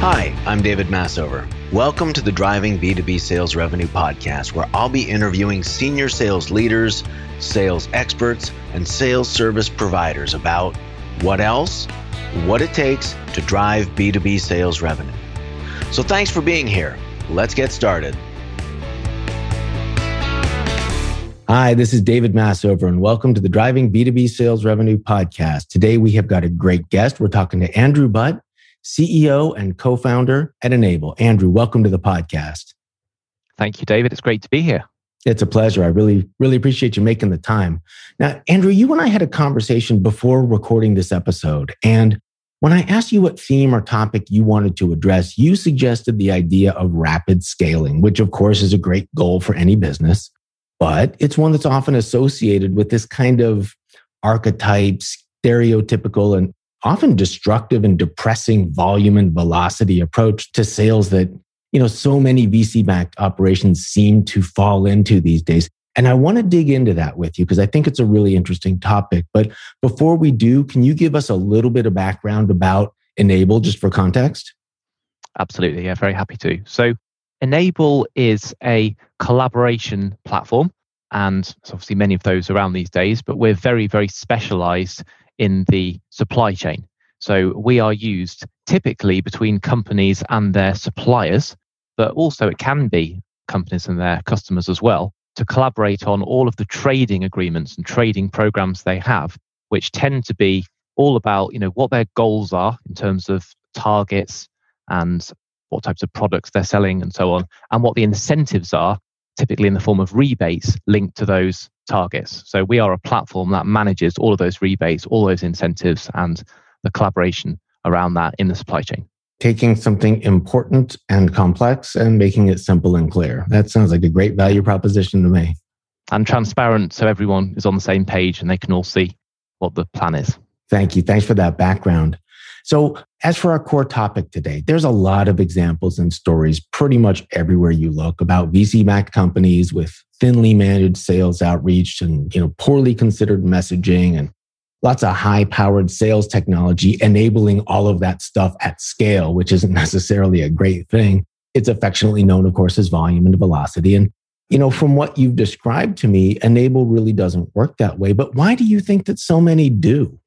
Hi, I'm David Massover. Welcome to the Driving B2B Sales Revenue podcast, where I'll be interviewing senior sales leaders, sales experts, and sales service providers about what else, what it takes to drive B2B sales revenue. So thanks for being here. Let's get started. Hi, this is David Massover, and welcome to the Driving B2B Sales Revenue podcast. Today, we have got a great guest. We're talking to Andrew Butt. CEO and co founder at Enable. Andrew, welcome to the podcast. Thank you, David. It's great to be here. It's a pleasure. I really, really appreciate you making the time. Now, Andrew, you and I had a conversation before recording this episode. And when I asked you what theme or topic you wanted to address, you suggested the idea of rapid scaling, which of course is a great goal for any business, but it's one that's often associated with this kind of archetype, stereotypical, and often destructive and depressing volume and velocity approach to sales that you know so many VC backed operations seem to fall into these days. And I want to dig into that with you because I think it's a really interesting topic. But before we do, can you give us a little bit of background about Enable just for context? Absolutely. Yeah, very happy to. So, Enable is a collaboration platform, and obviously many of those around these days, but we're very, very specialized in the supply chain. So we are used typically between companies and their suppliers, but also it can be companies and their customers as well to collaborate on all of the trading agreements and trading programs they have, which tend to be all about, you know, what their goals are in terms of targets and what types of products they're selling and so on, and what the incentives are, typically in the form of rebates linked to those targets. So we are a platform that manages all of those rebates, all those incentives, and the collaboration around that in the supply chain. Taking something important and complex and making it simple and clear. That sounds like a great value proposition to me. And transparent so everyone is on the same page and they can all see what the plan is. Thank you. Thanks for that background. So, as for our core topic today, there's a lot of examples and stories pretty much everywhere you look about VC backed companies with thinly managed sales outreach and you know poorly considered messaging and lots of high powered sales technology enabling all of that stuff at scale which isn't necessarily a great thing. It's affectionately known of course as volume and velocity. And you know from what you've described to me enable really doesn't work that way. But why do you think that so many do?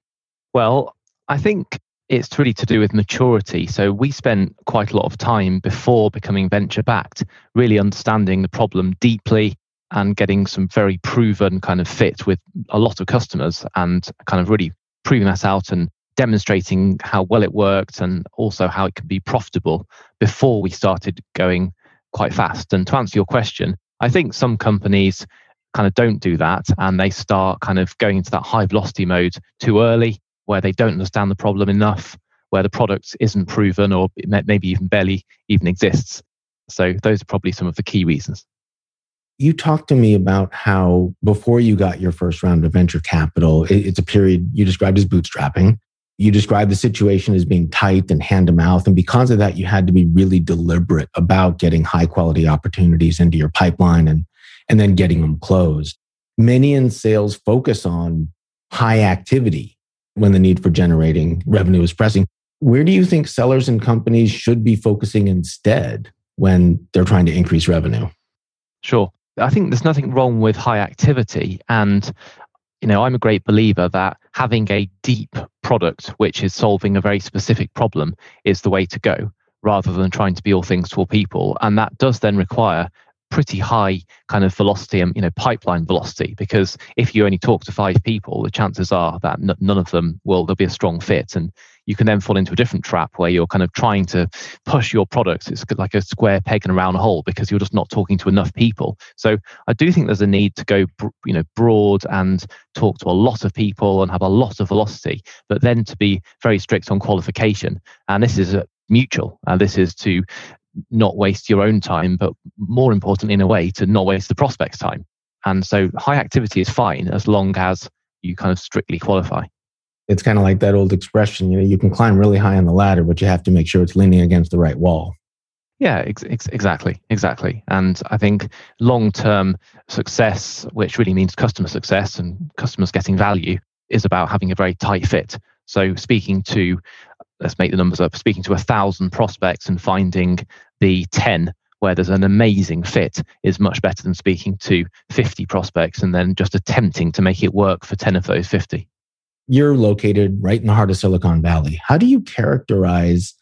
Well i think it's really to do with maturity. So we spent quite a lot of time before becoming venture backed, really understanding the problem deeply, and getting some very proven kind of fit with a lot of customers and kind of really proving that out and demonstrating how well it worked and also how it could be profitable before we started going quite fast. And to answer your question, I think some companies kind of don't do that and they start kind of going into that high velocity mode too early where they don't understand the problem enough, where the product isn't proven or maybe even barely even exists. So those are probably some of the key reasons you talked to me about how before you got your first round of venture capital, it's a period you described as bootstrapping. You described the situation as being tight and hand to mouth. And because of that, you had to be really deliberate about getting high quality opportunities into your pipeline and, and then getting them closed. Many in sales focus on high activity when the need for generating revenue is pressing. Where do you think sellers and companies should be focusing instead when they're trying to increase revenue? Sure. I think there's nothing wrong with high activity. And, you know, I'm a great believer that having a deep product which is solving a very specific problem is the way to go rather than trying to be all things to all people. And that does then require pretty high kind of velocity and you know pipeline velocity because if you only talk to five people the chances are that n- none of them will there'll be a strong fit. And you can then fall into a different trap where you're kind of trying to push your products it's like a square peg in a round hole because you're just not talking to enough people. So i do think there's a need to go you know broad and talk to a lot of people and have a lot of velocity but then to be very strict on qualification. And this is a mutual and this is to not waste your own time, but more importantly, in a way, to not waste the prospect's time. And so high activity is fine as long as you kind of strictly qualify. It's kind of like that old expression, you know, you can climb really high on the ladder, but you have to make sure it's leaning against the right wall. Yeah, ex- ex- exactly, exactly. And I think long-term success, which really means customer success and customers getting value, is about having a very tight fit. So speaking to let's make the numbers up, speaking to a thousand prospects and finding the 10 where there's an amazing fit is much better than speaking to 50 prospects and then just attempting to make it work for 10 of those 50. You're located right in the heart of Silicon Valley. How do you characterize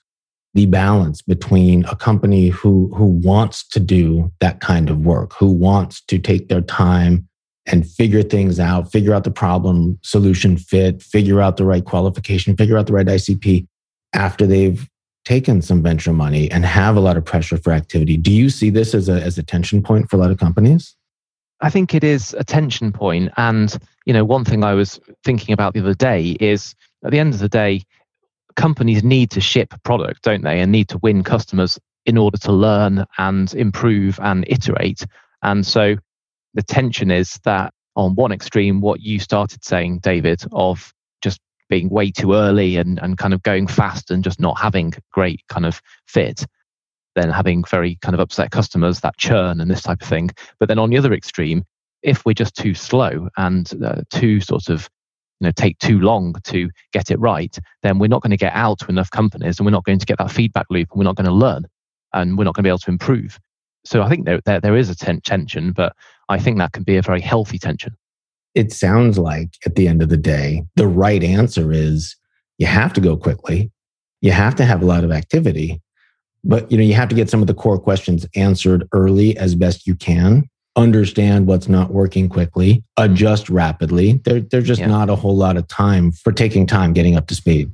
the balance between a company who, who wants to do that kind of work, who wants to take their time and figure things out, figure out the problem solution fit, figure out the right qualification, figure out the right ICP after they've taken some venture money and have a lot of pressure for activity. Do you see this as a, as a tension point for a lot of companies? I think it is a tension point. And, you know, one thing I was thinking about the other day is at the end of the day, companies need to ship product, don't they? And need to win customers in order to learn and improve and iterate. And so the tension is that on one extreme, what you started saying, David, of being way too early and, and kind of going fast and just not having great kind of fit, then having very kind of upset customers, that churn and this type of thing. But then on the other extreme, if we're just too slow and uh, too sort of you know take too long to get it right, then we're not going to get out to enough companies and we're not going to get that feedback loop and we're not going to learn and we're not going to be able to improve. So I think there, there, there is a ten- tension, but I think that can be a very healthy tension. It sounds like at the end of the day, the right answer is you have to go quickly. You have to have a lot of activity, but you know, you have to get some of the core questions answered early as best you can. Understand what's not working quickly, adjust rapidly. There, there's just yeah. not a whole lot of time for taking time getting up to speed.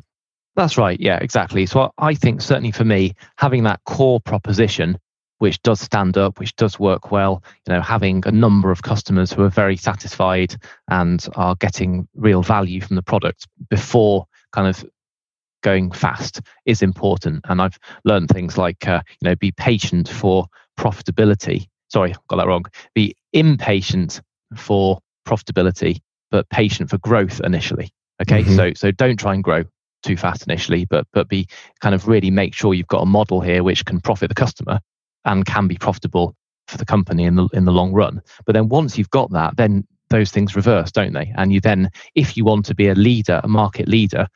That's right. Yeah, exactly. So I think certainly for me, having that core proposition which does stand up, which does work well. You know, having a number of customers who are very satisfied and are getting real value from the product before kind of going fast is important. And I've learned things like, uh, you know, be patient for profitability. Sorry, got that wrong. Be impatient for profitability, but patient for growth initially. Okay, mm-hmm. so so don't try and grow too fast initially, but but be kind of really make sure you've got a model here which can profit the customer and can be profitable for the company in the in the long run. But then once you've got that, then those things reverse, don't they? And you then, if you want to be a leader, a market leader,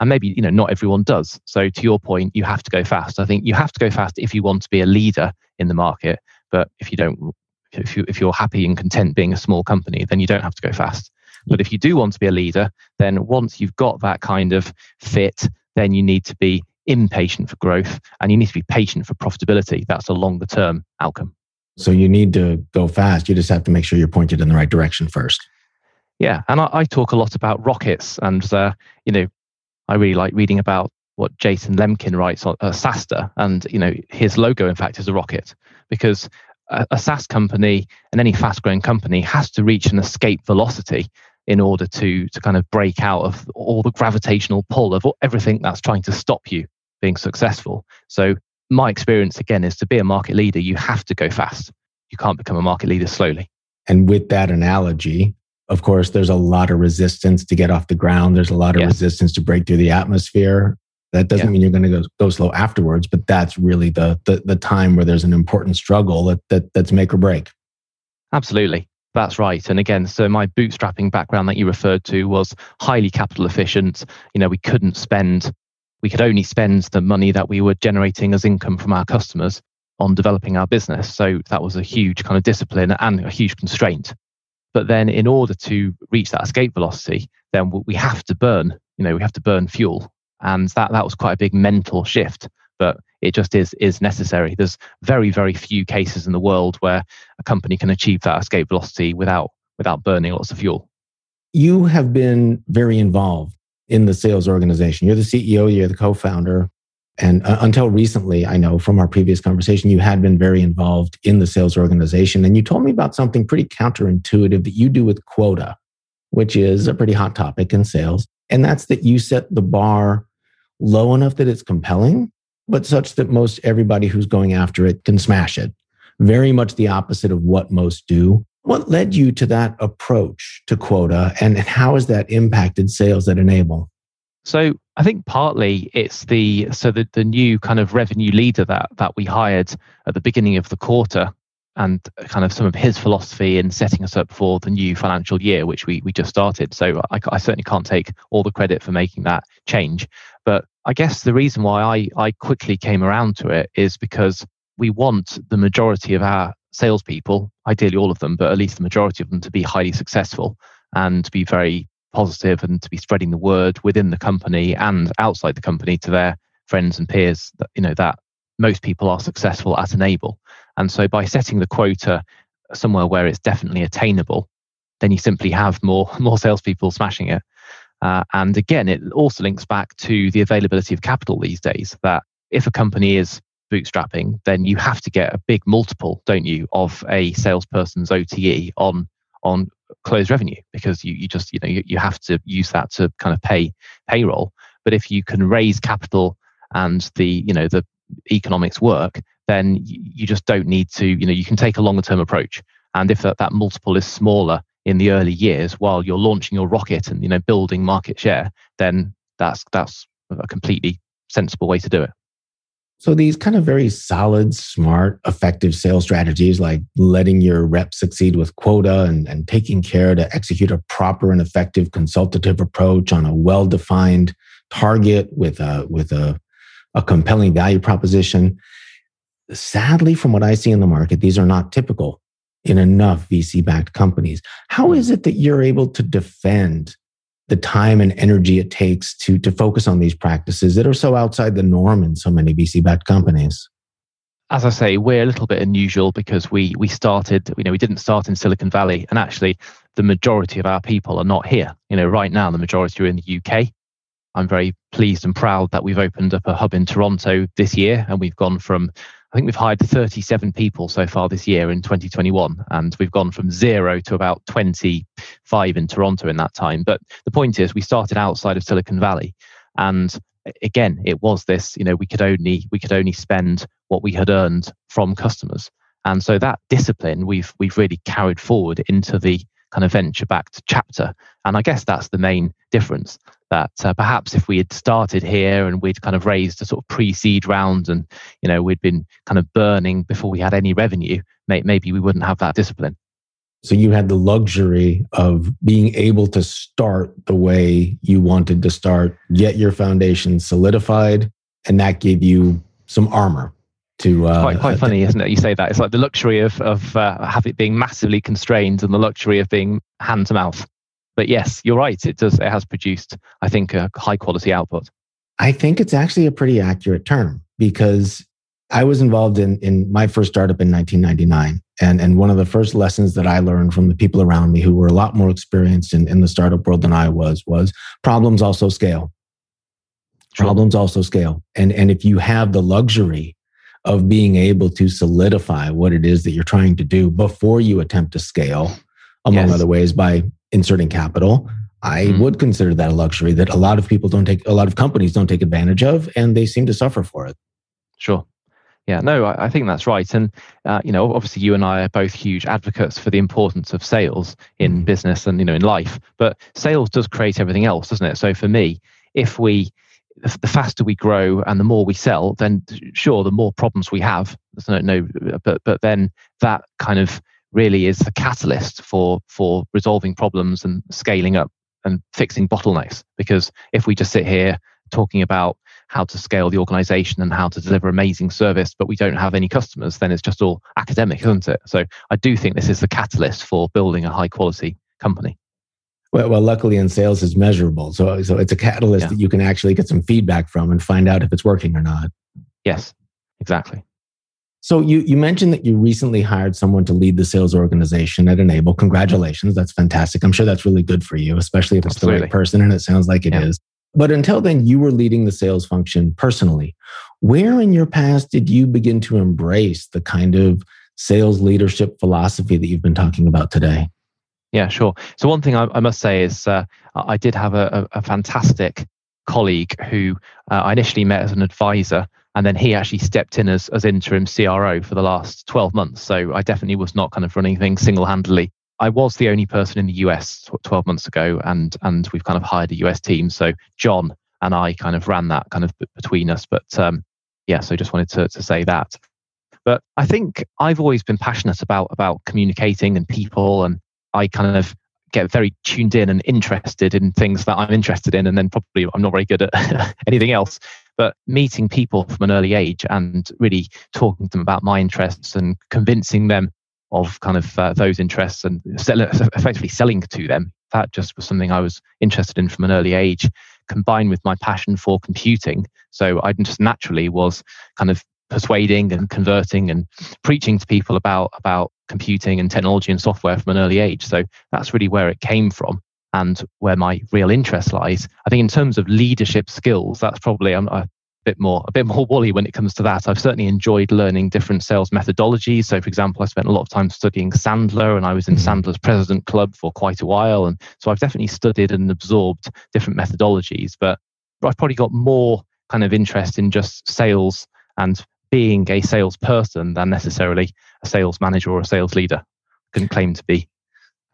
and maybe you know not everyone does. So to your point, you have to go fast. I think you have to go fast if you want to be a leader in the market. But if you don't, if you if you're happy and content being a small company, then you don't have to go fast. But if you do want to be a leader, then once you've got that kind of fit, then you need to be impatient for growth and you need to be patient for profitability. That's a longer term outcome. So you need to go fast. You just have to make sure you're pointed in the right direction first. Yeah. And I, I talk a lot about rockets and, uh, you know, I really like reading about what Jason Lemkin writes on uh, SaaStr. And, you know, his logo, in fact, is a rocket because a, a SaaS company and any fast growing company has to reach an escape velocity in order to to kind of break out of all the gravitational pull of everything that's trying to stop you being successful. So my experience again is to be a market leader, you have to go fast. You can't become a market leader slowly. And with that analogy, of course, there's a lot of resistance to get off the ground. There's a lot of resistance to break through the atmosphere. That doesn't yeah. mean you're going to go, go slow afterwards, but that's really the, the, the time where there's an important struggle that, that that's make or break. Absolutely. That's right. And again, so my bootstrapping background that you referred to was highly capital efficient. You know, we couldn't spend we could only spend the money that we were generating as income from our customers on developing our business. So that was a huge kind of discipline and a huge constraint. But then in order to reach that escape velocity, then we have to burn, you know, we have to burn fuel. And that, that was quite a big mental shift, but it just is, is necessary. There's very, very few cases in the world where a company can achieve that escape velocity without, without burning lots of fuel. You have been very involved in the sales organization. You're the CEO, you're the co founder. And uh, until recently, I know from our previous conversation, you had been very involved in the sales organization. And you told me about something pretty counterintuitive that you do with quota, which is a pretty hot topic in sales. And that's that you set the bar low enough that it's compelling, but such that most everybody who's going after it can smash it. Very much the opposite of what most do. What led you to that approach to quota and how has that impacted sales at Enable? So I think partly it's the so the, the new kind of revenue leader that that we hired at the beginning of the quarter and kind of some of his philosophy in setting us up for the new financial year, which we, we just started. So I, I certainly can't take all the credit for making that change. But I guess the reason why I, I quickly came around to it is because we want the majority of our salespeople, ideally all of them, but at least the majority of them to be highly successful and to be very positive and to be spreading the word within the company and outside the company to their friends and peers that you know that most people are successful at enable and so by setting the quota somewhere where it's definitely attainable then you simply have more more salespeople smashing it. Uh, and again it also links back to the availability of capital these days that if a company is bootstrapping then you have to get a big multiple don't you of a salesperson's ote on on closed revenue because you, you just you know you, you have to use that to kind of pay payroll. But if you can raise capital and the you know the economics work then you just don't need to you know you can take a longer term approach. And if that, that multiple is smaller in the early years while you're launching your rocket and you know building market share then that's that's a completely sensible way to do it so these kind of very solid, smart, effective sales strategies like letting your rep succeed with quota and, and taking care to execute a proper and effective consultative approach on a well-defined target with a with a, a compelling value proposition. Sadly, from what I see in the market, these are not typical in enough VC-backed companies. How hmm. is it that you're able to defend the time and energy it takes to to focus on these practices that are so outside the norm in so many VC backed companies? As I say, we're a little bit unusual because we we started, you know, we didn't start in Silicon Valley, and actually, the majority of our people are not here. You know, right now, the majority are in the UK. I'm very pleased and proud that we've opened up a hub in Toronto this year, and we've gone from I think we've hired 37 people so far this year in 2021, and we've gone from zero to about 25 in Toronto in that time. But the point is, we started outside of Silicon Valley, and again, it was this. You know, we could only we could only spend what we had earned from customers, and so that discipline we've we've really carried forward into the kind of venture backed chapter. And I guess that's the main difference that uh, perhaps if we had started here and we'd kind of raised a sort of pre-seed round and you know we'd been kind of burning before we had any revenue may, maybe we wouldn't have that discipline so you had the luxury of being able to start the way you wanted to start get your foundation solidified and that gave you some armor to uh, quite quite funny, isn't it? You say that it's like the luxury of of uh, having being massively constrained and the luxury of being hand to mouth but yes, you're right. It does. It has produced, I think, a high quality output. I think it's actually a pretty accurate term because I was involved in in my first startup in 1999, and and one of the first lessons that I learned from the people around me who were a lot more experienced in, in the startup world than I was was problems also scale. Sure. Problems also scale, and and if you have the luxury of being able to solidify what it is that you're trying to do before you attempt to scale, among yes. other ways, by inserting capital, I mm. would consider that a luxury that a lot of people don't take, a lot of companies don't take advantage of, and they seem to suffer for it. Sure. Yeah, no, I, I think that's right. And, uh, you know, obviously you and I are both huge advocates for the importance of sales in mm. business and, you know, in life. But sales does create everything else, doesn't it? So for me, if we, the faster we grow and the more we sell, then sure, the more problems we have. There's no, no, but, but then that kind of really is the catalyst for for resolving problems and scaling up and fixing bottlenecks. Because if we just sit here talking about how to scale the organization and how to deliver amazing service but we don't have any customers then it's just all academic isn't it? So i do think this is the catalyst for building a high quality company well, well luckily in sales is measurable so so it's a catalyst yeah. that you can actually get some feedback from and find out if it's working or not yes exactly so you you mentioned that you recently hired someone to lead the sales organization at Enable. Congratulations, that's fantastic. I'm sure that's really good for you, especially if it's Absolutely. the right person, and it sounds like it yeah. is. But until then, you were leading the sales function personally. Where in your past did you begin to embrace the kind of sales leadership philosophy that you've been talking about today? Yeah, sure. So one thing I, I must say is uh, I did have a, a, a fantastic colleague who uh, I initially met as an advisor and then he actually stepped in as, as interim CRO for the last 12 months. So I definitely was not kind of running things single handedly. I was the only person in the US 12 months ago, and and we've kind of hired a US team. So John and I kind of ran that kind of between us. But um, yeah, so just wanted to, to say that. But I think I've always been passionate about about communicating and people, and I kind of get very tuned in and interested in things that I'm interested in, and then probably I'm not very good at anything else. But meeting people from an early age and really talking to them about my interests and convincing them of kind of uh, those interests and sell, effectively selling to them, that just was something I was interested in from an early age, combined with my passion for computing. So I just naturally was kind of persuading and converting and preaching to people about about computing and technology and software from an early age. So that's really where it came from and where my real interest lies. I think in terms of leadership skills, that's probably I'm a bit more a bit more woolly when it comes to that. I've certainly enjoyed learning different sales methodologies. So, for example, I spent a lot of time studying Sandler, and I was in mm-hmm. Sandler's President Club for quite a while, and so I've definitely studied and absorbed different methodologies. But I've probably got more kind of interest in just sales and being a salesperson than necessarily a sales manager or a sales leader. Couldn't claim to be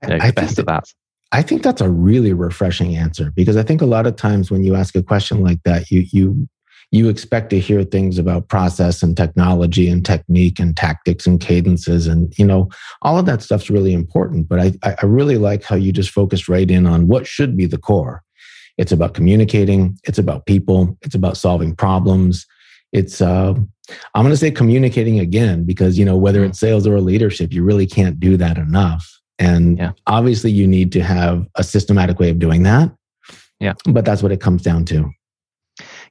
you know, the best at that. I think that's a really refreshing answer because I think a lot of times when you ask a question like that, you you you expect to hear things about process and technology and technique and tactics and cadences and you know all of that stuff's really important. But I I really like how you just focused right in on what should be the core. It's about communicating. It's about people. It's about solving problems. It's uh, I'm going to say communicating again because you know whether mm. it's sales or leadership, you really can't do that enough. And yeah. obviously, you need to have a systematic way of doing that. Yeah, but that's what it comes down to.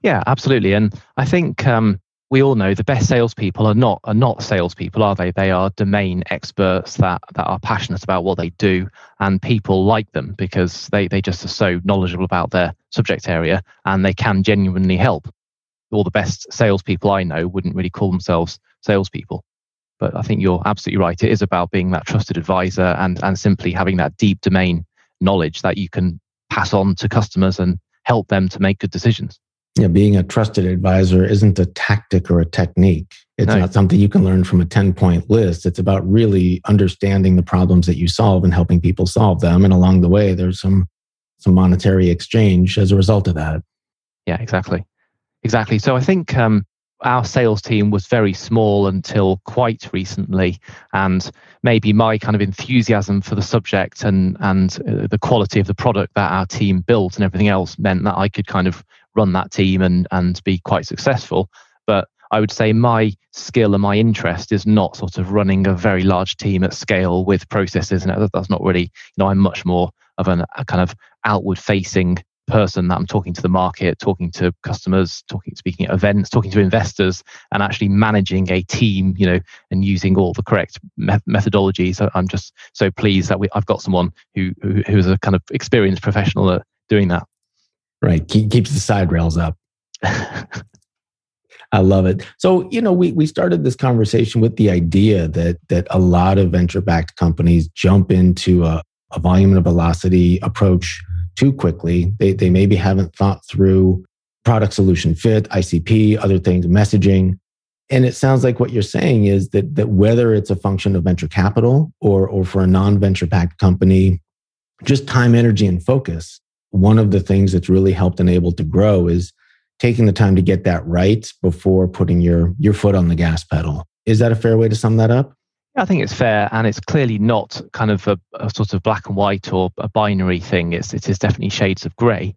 Yeah, absolutely. And I think um, we all know the best salespeople are not are not salespeople, are they? They are domain experts that that are passionate about what they do, and people like them because they they just are so knowledgeable about their subject area and they can genuinely help all the best salespeople I know wouldn't really call themselves salespeople. But I think you're absolutely right. It is about being that trusted advisor and, and simply having that deep domain knowledge that you can pass on to customers and help them to make good decisions. Yeah, being a trusted advisor isn't a tactic or a technique. It's no. not something you can learn from a 10 point list. It's about really understanding the problems that you solve and helping people solve them. And along the way, there's some, some monetary exchange as a result of that. Yeah, exactly. Exactly. So I think um, our sales team was very small until quite recently, and maybe my kind of enthusiasm for the subject and and uh, the quality of the product that our team built and everything else meant that I could kind of run that team and and be quite successful. But I would say my skill and my interest is not sort of running a very large team at scale with processes, and that's not really. You know, I'm much more of an, a kind of outward facing person that I'm talking to the market, talking to customers, talking, speaking at events, talking to investors, and actually managing a team, you know, and using all the correct me- methodologies. So I'm just so pleased that we, I've got someone who, who who is a kind of experienced professional at doing that. Right, Keep, keeps the side rails up. I love it. So, you know, we we started this conversation with the idea that that a lot of venture-backed companies jump into a, a volume and a velocity approach too quickly. They, they maybe haven't thought through product solution fit, ICP, other things, messaging. And it sounds like what you're saying is that, that whether it's a function of venture capital or, or for a non venture backed company, just time, energy, and focus. One of the things that's really helped enable to grow is taking the time to get that right before putting your, your foot on the gas pedal. Is that a fair way to sum that up? I think it's fair, and it's clearly not kind of a, a, sort of black and white or a binary thing. It's it is definitely shades of grey,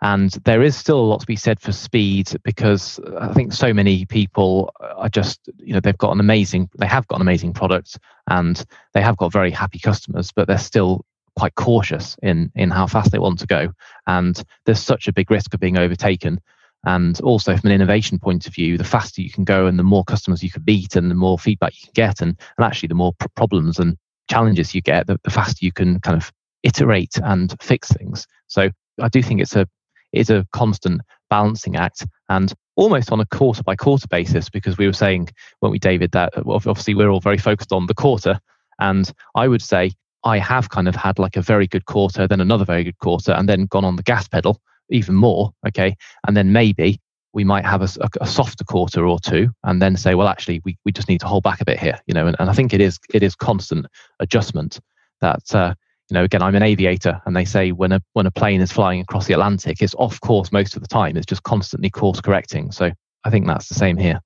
and there is still a lot to be said for speed because uh, I think so many people are just you know they've got an amazing they have got an amazing product and they have got very happy customers, but they're still quite cautious in in how fast they want to go, and there's such a big risk of being overtaken and also from an innovation point of view, the faster you can go and the more customers you can beat and the more feedback you can get and, and actually the more pr- problems and challenges you get, the, the faster you can kind of iterate and fix things. So I do think it's a it's a constant balancing act and almost on a quarter by quarter basis because we were saying weren't we David that uh, obviously we're all very focused on the quarter and I would say I have kind of had like a very good quarter then another very good quarter and then gone on the gas pedal even more. Okay. And then maybe we might have a, a, softer quarter or two and then say, well, actually, we, we just need to hold back a bit here, you know, and, and I think it is, it is constant adjustment that, uh, you know, again, I'm an aviator and they say when a, when a plane is flying across the Atlantic, it's off course most of the time. It's just constantly course correcting. So I think that's the same here.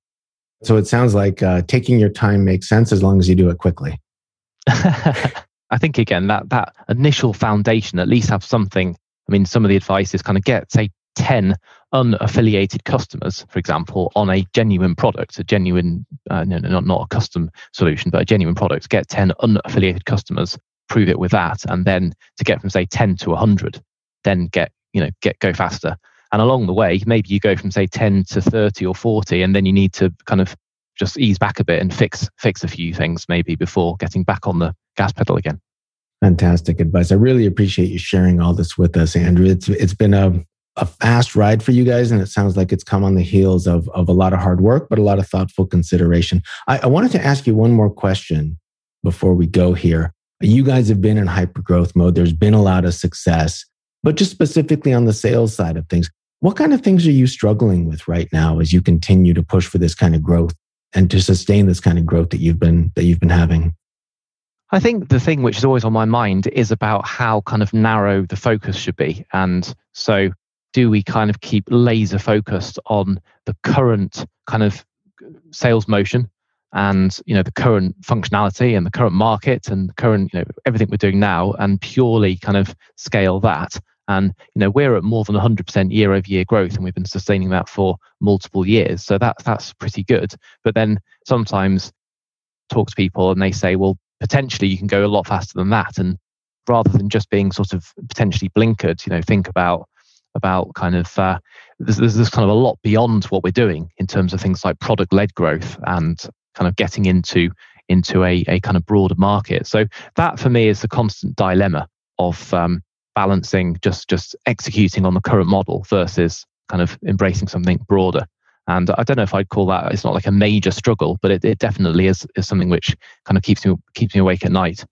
So it sounds like uh, taking your time makes sense as long as you do it quickly. I I think again that that initial foundation at least have something. I mean, some of the advice is kind of get say 10 unaffiliated customers, for example, on a genuine product, a genuine, uh, no, no, not, not a custom solution, but a genuine product, get 10 unaffiliated customers, prove it with that. And then to get from, say, 10 to 100, then get, you know, get, go faster. And along the way, maybe you go from, say, 10 to 30 or 40, and then you need to kind of just ease back a bit and fix, fix a few things maybe before getting back on the gas pedal again. Fantastic advice. I really appreciate you sharing all this with us, Andrew. It's it's been a a fast ride for you guys, and it sounds like it's come on the heels of, of a lot of hard work, but a lot of thoughtful consideration. I, I wanted to ask you one more question before we go here. You guys have been in hyper growth mode. There's been a lot of success, but just specifically on the sales side of things, what kind of things are you struggling with right now as you continue to push for this kind of growth and to sustain this kind of growth that you've been that you've been having? I think the thing which is always on my mind is about how kind of narrow the focus should be. And so do we kind of keep laser focused on the current kind of sales motion and you know the current functionality and the current market and the current you know everything we're doing now and purely kind of scale that? And you know we're at more than 100% year over year growth and we've been sustaining that for multiple years. So that that's pretty good. But then sometimes talk to people and they say well potentially you can go a lot faster than that and rather than just being sort of potentially blinkered you know think about about kind of uh, there's, there's kind of a lot beyond what we're doing in terms of things like product led growth and kind of getting into into a, a kind of broader market. So that for me is the constant dilemma of um, balancing just just executing on the current model versus kind of embracing something broader. And I don't know if I'd call that it's not like a major struggle, but it, it definitely is, is something which kind of keeps me keeps me awake at night.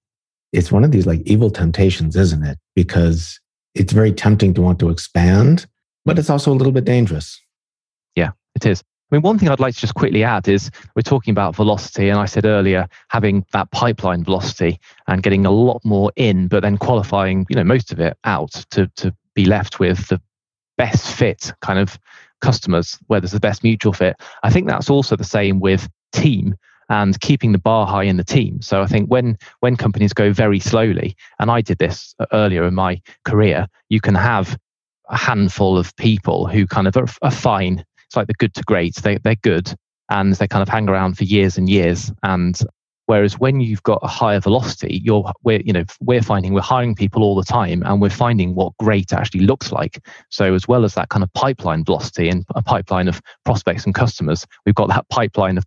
It's one of these like evil temptations, isn't it? Because it's very tempting to want to expand, but it's also a little bit dangerous. Yeah, it is. I mean, one thing I'd like to just quickly add is we're talking about velocity, and I said earlier having that pipeline velocity and getting a lot more in, but then qualifying, you know, most of it out to to be left with the best fit kind of customers where there's the best mutual fit. I think that's also the same with team and keeping the bar high in the team. So I think when when companies go very slowly, and I did this uh, earlier in my career, you can have a handful of people who kind of are, are fine. It's like the good to great. They they're good and they kind of hang around for years and years. And whereas when you've got a higher velocity, you're we're you know we're finding we're hiring people all the time, and we're finding what great actually looks like. So as well as that kind of pipeline velocity and a pipeline of prospects and customers, we've got that pipeline of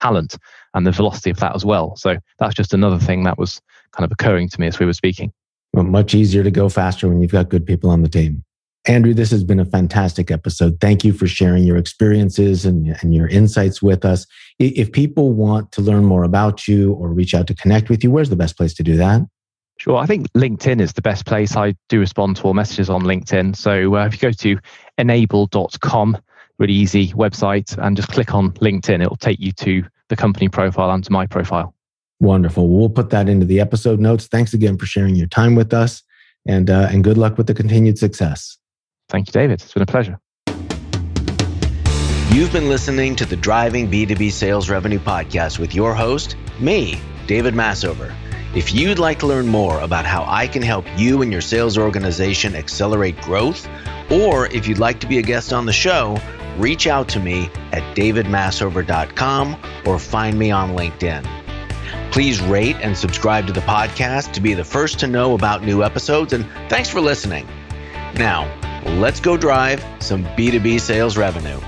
talent and the velocity of that as well. So that's just another thing that was kind of occurring to me as we were speaking. Well, much easier to go faster when you've got good people on the team. Andrew, this has been a fantastic episode. Thank you for sharing your experiences and, and your insights with us. If people want to learn more about you or reach out to connect with you, where's the best place to do that? Sure. I think LinkedIn is the best place. I do respond to all messages on LinkedIn. So uh, if you go to enable.com, really easy website and just click on LinkedIn. It will take you to the company profile and to my profile. Wonderful. We'll put that into the episode notes. Thanks again for sharing your time with us and, uh, and good luck with the continued success. Thank you, David. It's been a pleasure. You've been listening to the Driving B2B Sales Revenue Podcast with your host, me, David Massover. If you'd like to learn more about how I can help you and your sales organization accelerate growth, or if you'd like to be a guest on the show, reach out to me at davidmassover.com or find me on LinkedIn. Please rate and subscribe to the podcast to be the first to know about new episodes, and thanks for listening. Now, let's go drive some B2B sales revenue.